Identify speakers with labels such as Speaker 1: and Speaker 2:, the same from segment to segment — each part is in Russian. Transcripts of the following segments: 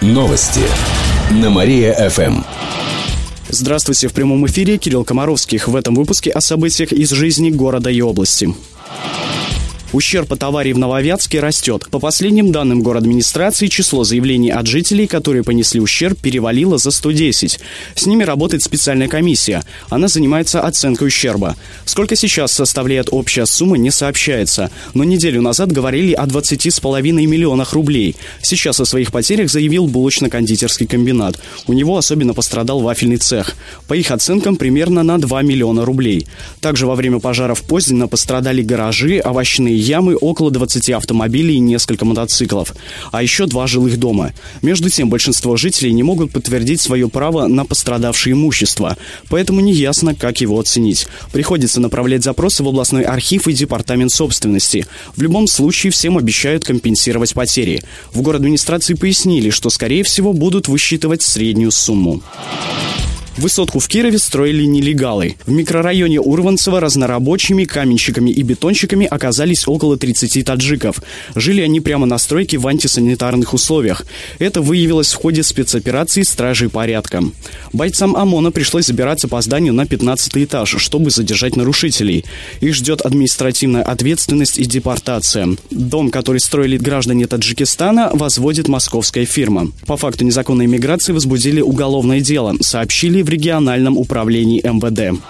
Speaker 1: Новости на Мария-ФМ.
Speaker 2: Здравствуйте, в прямом эфире Кирилл Комаровских. В этом выпуске о событиях из жизни города и области. Ущерб от аварии в Нововятске растет. По последним данным администрации, число заявлений от жителей, которые понесли ущерб, перевалило за 110. С ними работает специальная комиссия. Она занимается оценкой ущерба. Сколько сейчас составляет общая сумма, не сообщается. Но неделю назад говорили о 20,5 миллионах рублей. Сейчас о своих потерях заявил булочно-кондитерский комбинат. У него особенно пострадал вафельный цех. По их оценкам, примерно на 2 миллиона рублей. Также во время пожара в Поздино пострадали гаражи, овощные ямы, около 20 автомобилей и несколько мотоциклов, а еще два жилых дома. Между тем, большинство жителей не могут подтвердить свое право на пострадавшее имущество, поэтому неясно, как его оценить. Приходится направлять запросы в областной архив и департамент собственности. В любом случае, всем обещают компенсировать потери. В город администрации пояснили, что, скорее всего, будут высчитывать среднюю сумму. Высотку в Кирове строили нелегалы. В микрорайоне Урванцева разнорабочими, каменщиками и бетонщиками оказались около 30 таджиков. Жили они прямо на стройке в антисанитарных условиях. Это выявилось в ходе спецоперации стражей порядка. Бойцам ОМОНа пришлось забираться по зданию на 15 этаж, чтобы задержать нарушителей. Их ждет административная ответственность и депортация. Дом, который строили граждане Таджикистана, возводит московская фирма. По факту незаконной миграции возбудили уголовное дело, сообщили в региональном управлении МВД.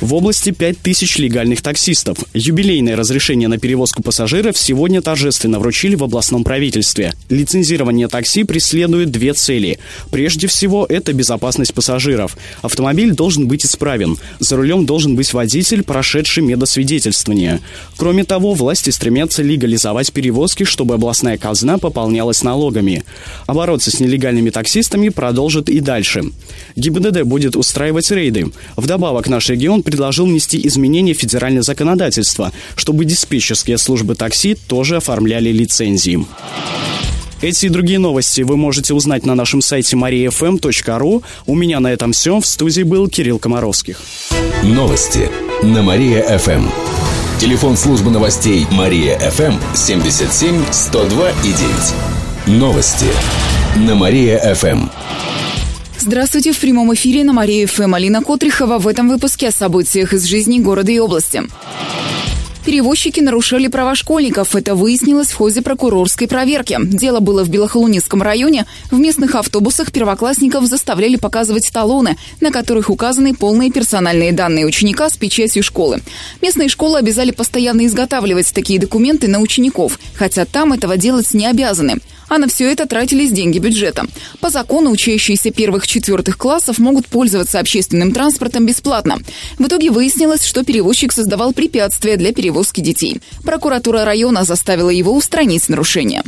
Speaker 2: В области 5000 легальных таксистов. Юбилейное разрешение на перевозку пассажиров сегодня торжественно вручили в областном правительстве. Лицензирование такси преследует две цели. Прежде всего, это безопасность пассажиров. Автомобиль должен быть исправен. За рулем должен быть водитель, прошедший медосвидетельствование. Кроме того, власти стремятся легализовать перевозки, чтобы областная казна пополнялась налогами. А бороться с нелегальными таксистами продолжит и дальше. ГИБДД будет устраивать рейды. Вдобавок, наш регион предложил внести изменения в федеральное законодательство, чтобы диспетчерские службы такси тоже оформляли лицензии. Эти и другие новости вы можете узнать на нашем сайте mariafm.ru. У меня на этом все. В студии был Кирилл Комаровских.
Speaker 1: Новости на Мария-ФМ. Телефон службы новостей Мария-ФМ 77 102 и 9. Новости на Мария-ФМ.
Speaker 3: Здравствуйте, в прямом эфире на Мария ФМ Алина Котрихова в этом выпуске о событиях из жизни города и области. Перевозчики нарушали права школьников. Это выяснилось в ходе прокурорской проверки. Дело было в Белохолунинском районе. В местных автобусах первоклассников заставляли показывать талоны, на которых указаны полные персональные данные ученика с печатью школы. Местные школы обязали постоянно изготавливать такие документы на учеников, хотя там этого делать не обязаны. А на все это тратились деньги бюджета. По закону учащиеся первых-четвертых классов могут пользоваться общественным транспортом бесплатно. В итоге выяснилось, что перевозчик создавал препятствия для перевозки детей. Прокуратура района заставила его устранить нарушение.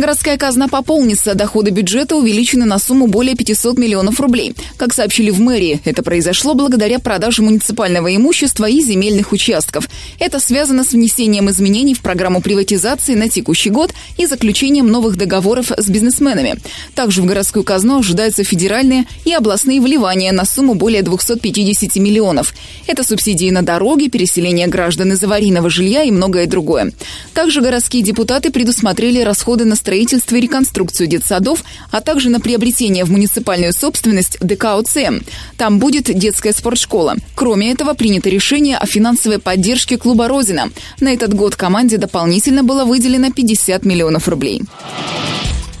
Speaker 3: Городская казна пополнится, доходы бюджета увеличены на сумму более 500 миллионов рублей. Как сообщили в мэрии, это произошло благодаря продаже муниципального имущества и земельных участков. Это связано с внесением изменений в программу приватизации на текущий год и заключением новых договоров с бизнесменами. Также в городскую казну ожидаются федеральные и областные вливания на сумму более 250 миллионов. Это субсидии на дороги, переселение граждан из аварийного жилья и многое другое. Также городские депутаты предусмотрели расходы на и реконструкцию детсадов, а также на приобретение в муниципальную собственность ДК ОЦМ. Там будет детская спортшкола. Кроме этого, принято решение о финансовой поддержке клуба «Родина». На этот год команде дополнительно было выделено 50 миллионов рублей.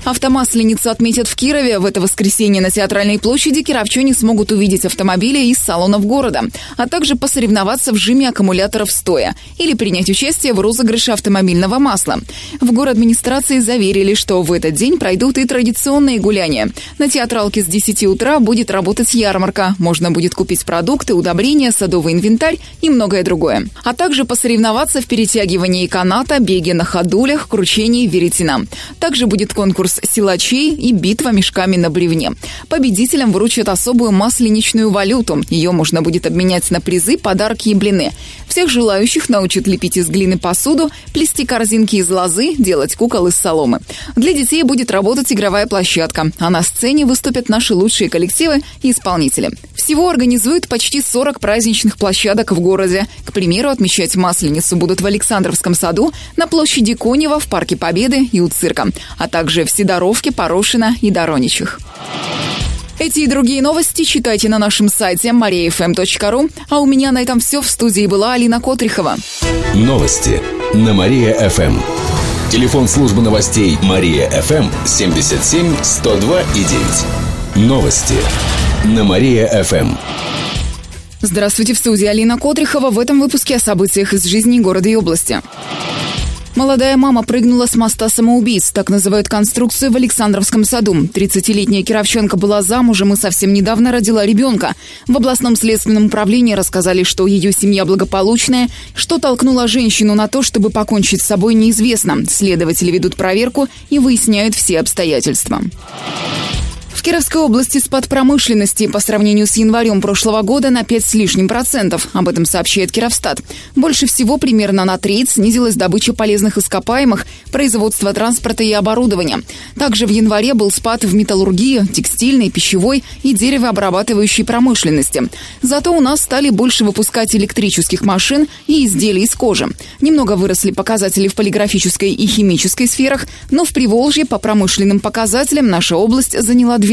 Speaker 3: Автомасленицу отметят в Кирове. В это воскресенье на Театральной площади кировчане смогут увидеть автомобили из салонов города, а также посоревноваться в жиме аккумуляторов стоя или принять участие в розыгрыше автомобильного масла. В город администрации заверили, что в этот день пройдут и традиционные гуляния. На театралке с 10 утра будет работать ярмарка. Можно будет купить продукты, удобрения, садовый инвентарь и многое другое. А также посоревноваться в перетягивании каната, беге на ходулях, кручении веретена. Также будет конкурс конкурс силачей и битва мешками на бревне. Победителям вручат особую масленичную валюту. Ее можно будет обменять на призы, подарки и блины. Всех желающих научат лепить из глины посуду, плести корзинки из лозы, делать кукол из соломы. Для детей будет работать игровая площадка, а на сцене выступят наши лучшие коллективы и исполнители. Всего организуют почти 40 праздничных площадок в городе. К примеру, отмечать Масленицу будут в Александровском саду, на площади Конева, в Парке Победы и у цирка, а также все Сидоровке, Порошино и Дороничих. Эти и другие новости читайте на нашем сайте mariafm.ru. А у меня на этом все. В студии была Алина Котрихова.
Speaker 1: Новости на Мария-ФМ. Телефон службы новостей Мария-ФМ 77 102 и 9. Новости на Мария-ФМ.
Speaker 3: Здравствуйте, в студии Алина Котрихова. В этом выпуске о событиях из жизни города и области. Молодая мама прыгнула с моста самоубийц, так называют конструкцию в Александровском саду. 30-летняя Кировченко была замужем и совсем недавно родила ребенка. В областном следственном управлении рассказали, что ее семья благополучная. Что толкнуло женщину на то, чтобы покончить с собой, неизвестно. Следователи ведут проверку и выясняют все обстоятельства. В Кировской области спад промышленности по сравнению с январем прошлого года на 5 с лишним процентов. Об этом сообщает Кировстат. Больше всего, примерно на треть, снизилась добыча полезных ископаемых, производство транспорта и оборудования. Также в январе был спад в металлургии, текстильной, пищевой и деревообрабатывающей промышленности. Зато у нас стали больше выпускать электрических машин и изделий из кожи. Немного выросли показатели в полиграфической и химической сферах, но в Приволжье по промышленным показателям наша область заняла 12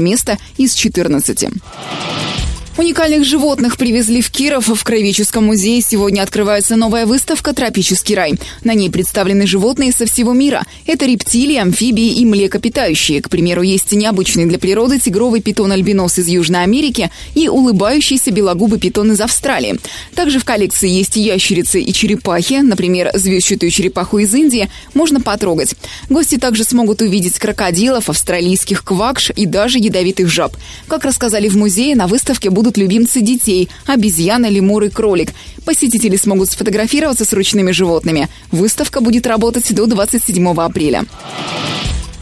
Speaker 3: место из 14. Уникальных животных привезли в Киров. В Краеведческом музее сегодня открывается новая выставка «Тропический рай». На ней представлены животные со всего мира. Это рептилии, амфибии и млекопитающие. К примеру, есть необычный для природы тигровый питон-альбинос из Южной Америки и улыбающийся белогубый питон из Австралии. Также в коллекции есть ящерицы и черепахи. Например, звездчатую черепаху из Индии можно потрогать. Гости также смогут увидеть крокодилов, австралийских квакш и даже ядовитых жаб. Как рассказали в музее, на выставке будут будут любимцы детей – обезьяна, лемур и кролик. Посетители смогут сфотографироваться с ручными животными. Выставка будет работать до 27 апреля.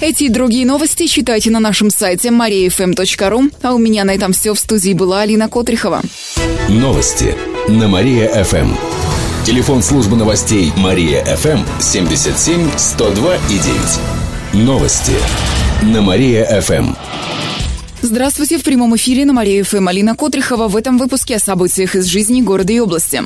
Speaker 3: Эти и другие новости читайте на нашем сайте mariafm.ru. А у меня на этом все. В студии была Алина Котрихова.
Speaker 1: Новости на Мария-ФМ. Телефон службы новостей Мария-ФМ 77 102 и 9. Новости на Мария-ФМ.
Speaker 3: Здравствуйте, в прямом эфире на Мария ФМ Алина Котрихова. В этом выпуске о событиях из жизни города и области.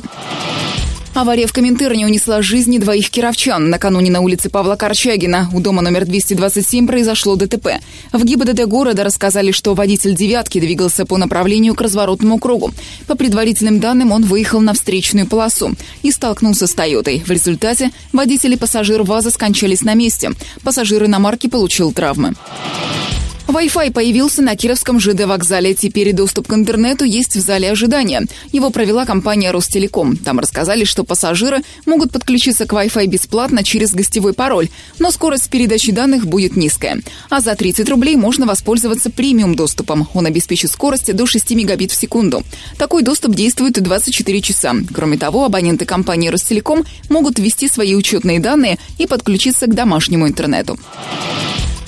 Speaker 3: Авария в Коминтерне унесла жизни двоих кировчан. Накануне на улице Павла Корчагина у дома номер 227 произошло ДТП. В ГИБДД города рассказали, что водитель «девятки» двигался по направлению к разворотному кругу. По предварительным данным, он выехал на встречную полосу и столкнулся с «Тойотой». В результате водитель и пассажир ВАЗа скончались на месте. Пассажир иномарки получил травмы. Wi-Fi появился на Кировском ЖД вокзале. Теперь доступ к интернету есть в зале ожидания. Его провела компания Ростелеком. Там рассказали, что пассажиры могут подключиться к Wi-Fi бесплатно через гостевой пароль, но скорость передачи данных будет низкая. А за 30 рублей можно воспользоваться премиум доступом. Он обеспечит скорость до 6 мегабит в секунду. Такой доступ действует 24 часа. Кроме того, абоненты компании Ростелеком могут ввести свои учетные данные и подключиться к домашнему интернету.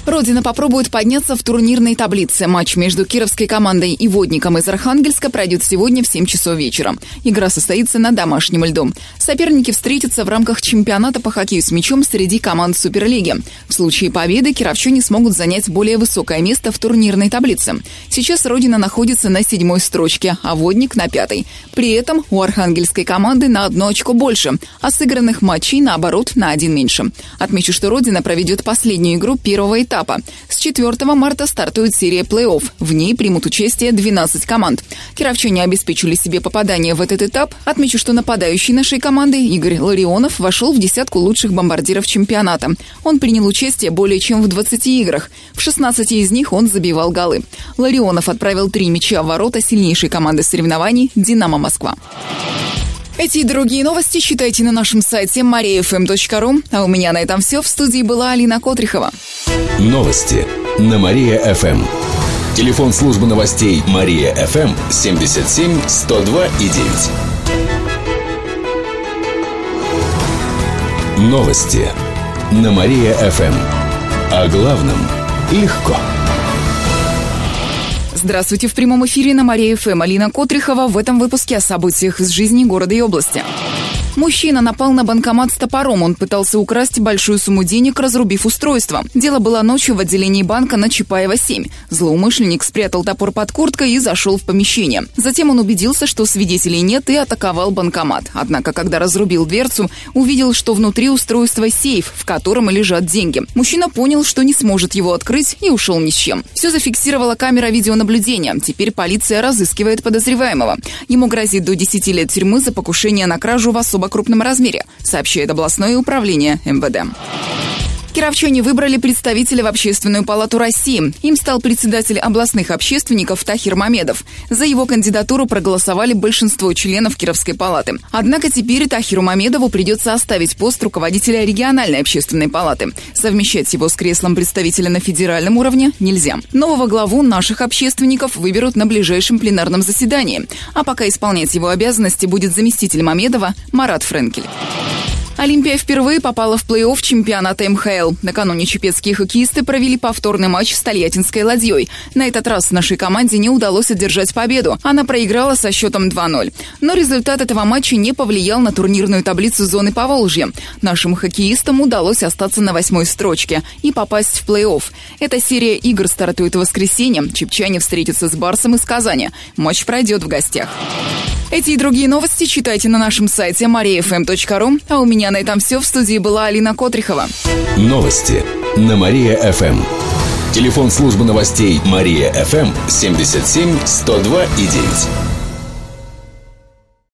Speaker 3: Родина попробует подняться в турнирной таблице. Матч между кировской командой и водником из Архангельска пройдет сегодня в 7 часов вечера. Игра состоится на домашнем льду. Соперники встретятся в рамках чемпионата по хоккею с мячом среди команд Суперлиги. В случае победы кировчане смогут занять более высокое место в турнирной таблице. Сейчас Родина находится на седьмой строчке, а водник на пятой. При этом у архангельской команды на одно очко больше, а сыгранных матчей, наоборот, на один меньше. Отмечу, что Родина проведет последнюю игру первого этапа этапа. С 4 марта стартует серия плей-офф. В ней примут участие 12 команд. Кировчане обеспечили себе попадание в этот этап. Отмечу, что нападающий нашей команды Игорь Ларионов вошел в десятку лучших бомбардиров чемпионата. Он принял участие более чем в 20 играх. В 16 из них он забивал голы. Ларионов отправил три мяча в ворота сильнейшей команды соревнований «Динамо Москва». Эти и другие новости читайте на нашем сайте mariafm.ru. А у меня на этом все. В студии была Алина Котрихова.
Speaker 1: Новости на Мария-ФМ. Телефон службы новостей Мария-ФМ 77 102 и 9. Новости на Мария-ФМ. О главном легко.
Speaker 3: Здравствуйте, в прямом эфире на Мария ФМ. Алина Котрихова в этом выпуске о событиях из жизни города и области. Мужчина напал на банкомат с топором. Он пытался украсть большую сумму денег, разрубив устройство. Дело было ночью в отделении банка на Чапаева 7. Злоумышленник спрятал топор под курткой и зашел в помещение. Затем он убедился, что свидетелей нет и атаковал банкомат. Однако, когда разрубил дверцу, увидел, что внутри устройства сейф, в котором лежат деньги. Мужчина понял, что не сможет его открыть и ушел ни с чем. Все зафиксировала камера видеонаблюдения. Теперь полиция разыскивает подозреваемого. Ему грозит до 10 лет тюрьмы за покушение на кражу в особо крупном размере, сообщает областное управление МВД. Кировчане выбрали представителя в Общественную палату России. Им стал председатель областных общественников Тахир Мамедов. За его кандидатуру проголосовали большинство членов Кировской палаты. Однако теперь Тахиру Мамедову придется оставить пост руководителя региональной общественной палаты. Совмещать его с креслом представителя на федеральном уровне нельзя. Нового главу наших общественников выберут на ближайшем пленарном заседании. А пока исполнять его обязанности будет заместитель Мамедова Марат Френкель. Олимпия впервые попала в плей-офф чемпионата МХЛ. Накануне чепецкие хоккеисты провели повторный матч с Тольяттинской ладьей. На этот раз нашей команде не удалось одержать победу. Она проиграла со счетом 2-0. Но результат этого матча не повлиял на турнирную таблицу зоны Поволжья. Нашим хоккеистам удалось остаться на восьмой строчке и попасть в плей-офф. Эта серия игр стартует в воскресенье. Чепчане встретятся с Барсом из Казани. Матч пройдет в гостях. Эти и другие новости читайте на нашем сайте mariafm.ru. А у меня на этом все. В студии была Алина Котрихова.
Speaker 1: Новости на Мария-ФМ. Телефон службы новостей Мария-ФМ 77 102 и 9.